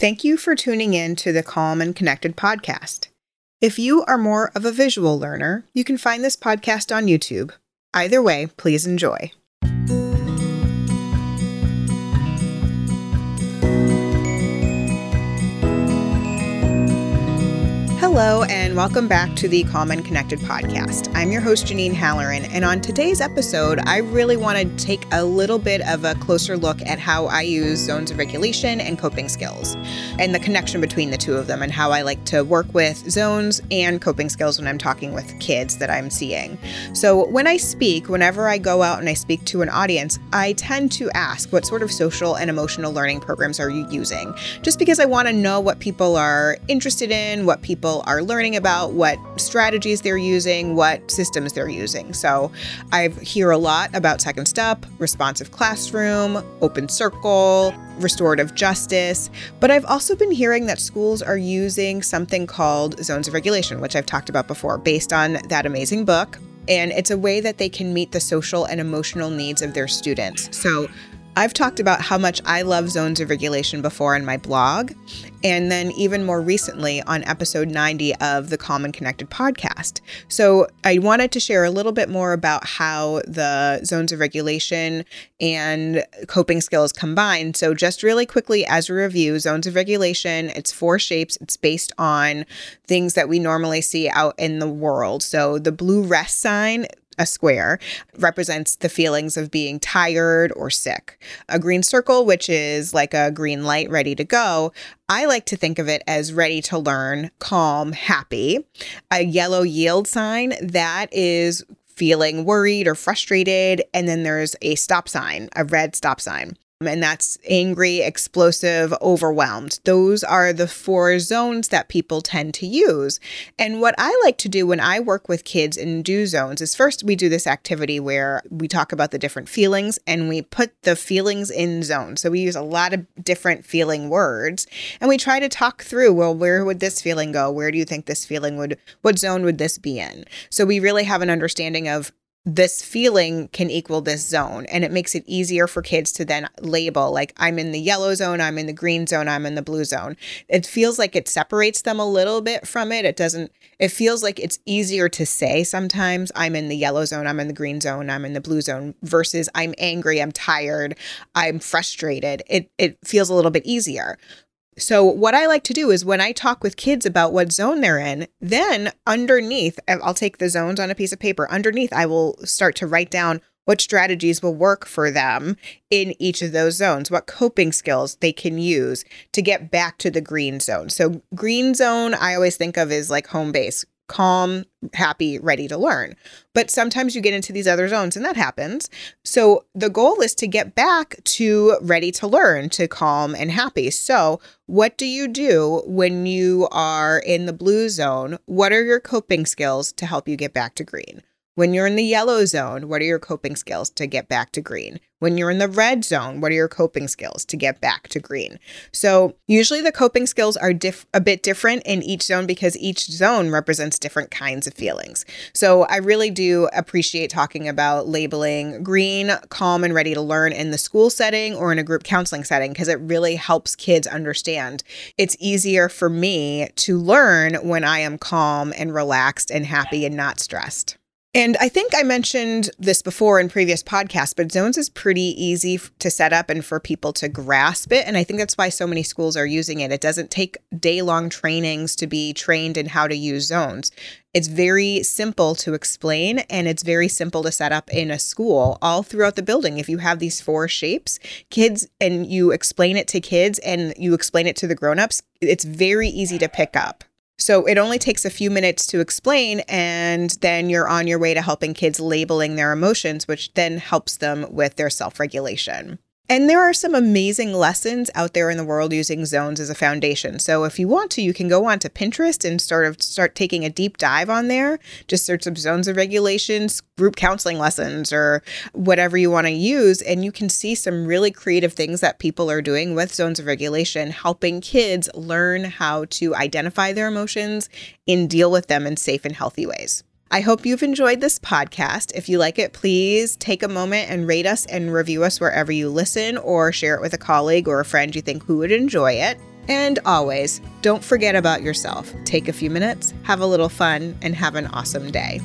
Thank you for tuning in to the Calm and Connected podcast. If you are more of a visual learner, you can find this podcast on YouTube. Either way, please enjoy. Hello, and welcome back to the and Connected podcast. I'm your host, Janine Halloran, and on today's episode, I really want to take a little bit of a closer look at how I use zones of regulation and coping skills, and the connection between the two of them, and how I like to work with zones and coping skills when I'm talking with kids that I'm seeing. So, when I speak, whenever I go out and I speak to an audience, I tend to ask, What sort of social and emotional learning programs are you using? Just because I want to know what people are interested in, what people are learning about, what strategies they're using, what systems they're using. So I hear a lot about Second Step, responsive classroom, open circle, restorative justice, but I've also been hearing that schools are using something called zones of regulation, which I've talked about before, based on that amazing book. And it's a way that they can meet the social and emotional needs of their students. So I've talked about how much I love zones of regulation before in my blog, and then even more recently on episode 90 of the Calm and Connected podcast. So I wanted to share a little bit more about how the zones of regulation and coping skills combine. So, just really quickly as a review, zones of regulation, it's four shapes. It's based on things that we normally see out in the world. So, the blue rest sign a square represents the feelings of being tired or sick. A green circle, which is like a green light ready to go, I like to think of it as ready to learn, calm, happy. A yellow yield sign, that is feeling worried or frustrated. And then there's a stop sign, a red stop sign and that's angry, explosive, overwhelmed. Those are the four zones that people tend to use. And what I like to do when I work with kids and do zones is first we do this activity where we talk about the different feelings and we put the feelings in zones. So we use a lot of different feeling words and we try to talk through, well, where would this feeling go? Where do you think this feeling would, what zone would this be in? So we really have an understanding of this feeling can equal this zone and it makes it easier for kids to then label like i'm in the yellow zone i'm in the green zone i'm in the blue zone. It feels like it separates them a little bit from it. It doesn't it feels like it's easier to say sometimes i'm in the yellow zone i'm in the green zone i'm in the blue zone versus i'm angry i'm tired i'm frustrated. It it feels a little bit easier so, what I like to do is when I talk with kids about what zone they're in, then underneath, I'll take the zones on a piece of paper. Underneath, I will start to write down what strategies will work for them in each of those zones, what coping skills they can use to get back to the green zone. So, green zone, I always think of as like home base calm, happy, ready to learn. But sometimes you get into these other zones and that happens. So the goal is to get back to ready to learn, to calm and happy. So, what do you do when you are in the blue zone? What are your coping skills to help you get back to green? When you're in the yellow zone, what are your coping skills to get back to green? When you're in the red zone, what are your coping skills to get back to green? So, usually the coping skills are diff- a bit different in each zone because each zone represents different kinds of feelings. So, I really do appreciate talking about labeling green, calm, and ready to learn in the school setting or in a group counseling setting because it really helps kids understand. It's easier for me to learn when I am calm and relaxed and happy and not stressed. And I think I mentioned this before in previous podcasts, but Zones is pretty easy to set up and for people to grasp it. And I think that's why so many schools are using it. It doesn't take day long trainings to be trained in how to use Zones. It's very simple to explain and it's very simple to set up in a school all throughout the building. If you have these four shapes, kids, and you explain it to kids and you explain it to the grown-ups, it's very easy to pick up. So it only takes a few minutes to explain, and then you're on your way to helping kids labeling their emotions, which then helps them with their self regulation. And there are some amazing lessons out there in the world using zones as a foundation. So if you want to, you can go onto Pinterest and sort of start taking a deep dive on there. Just search up zones of regulations, group counseling lessons, or whatever you want to use. And you can see some really creative things that people are doing with zones of regulation, helping kids learn how to identify their emotions and deal with them in safe and healthy ways. I hope you've enjoyed this podcast. If you like it, please take a moment and rate us and review us wherever you listen or share it with a colleague or a friend you think who would enjoy it. And always, don't forget about yourself. Take a few minutes, have a little fun, and have an awesome day.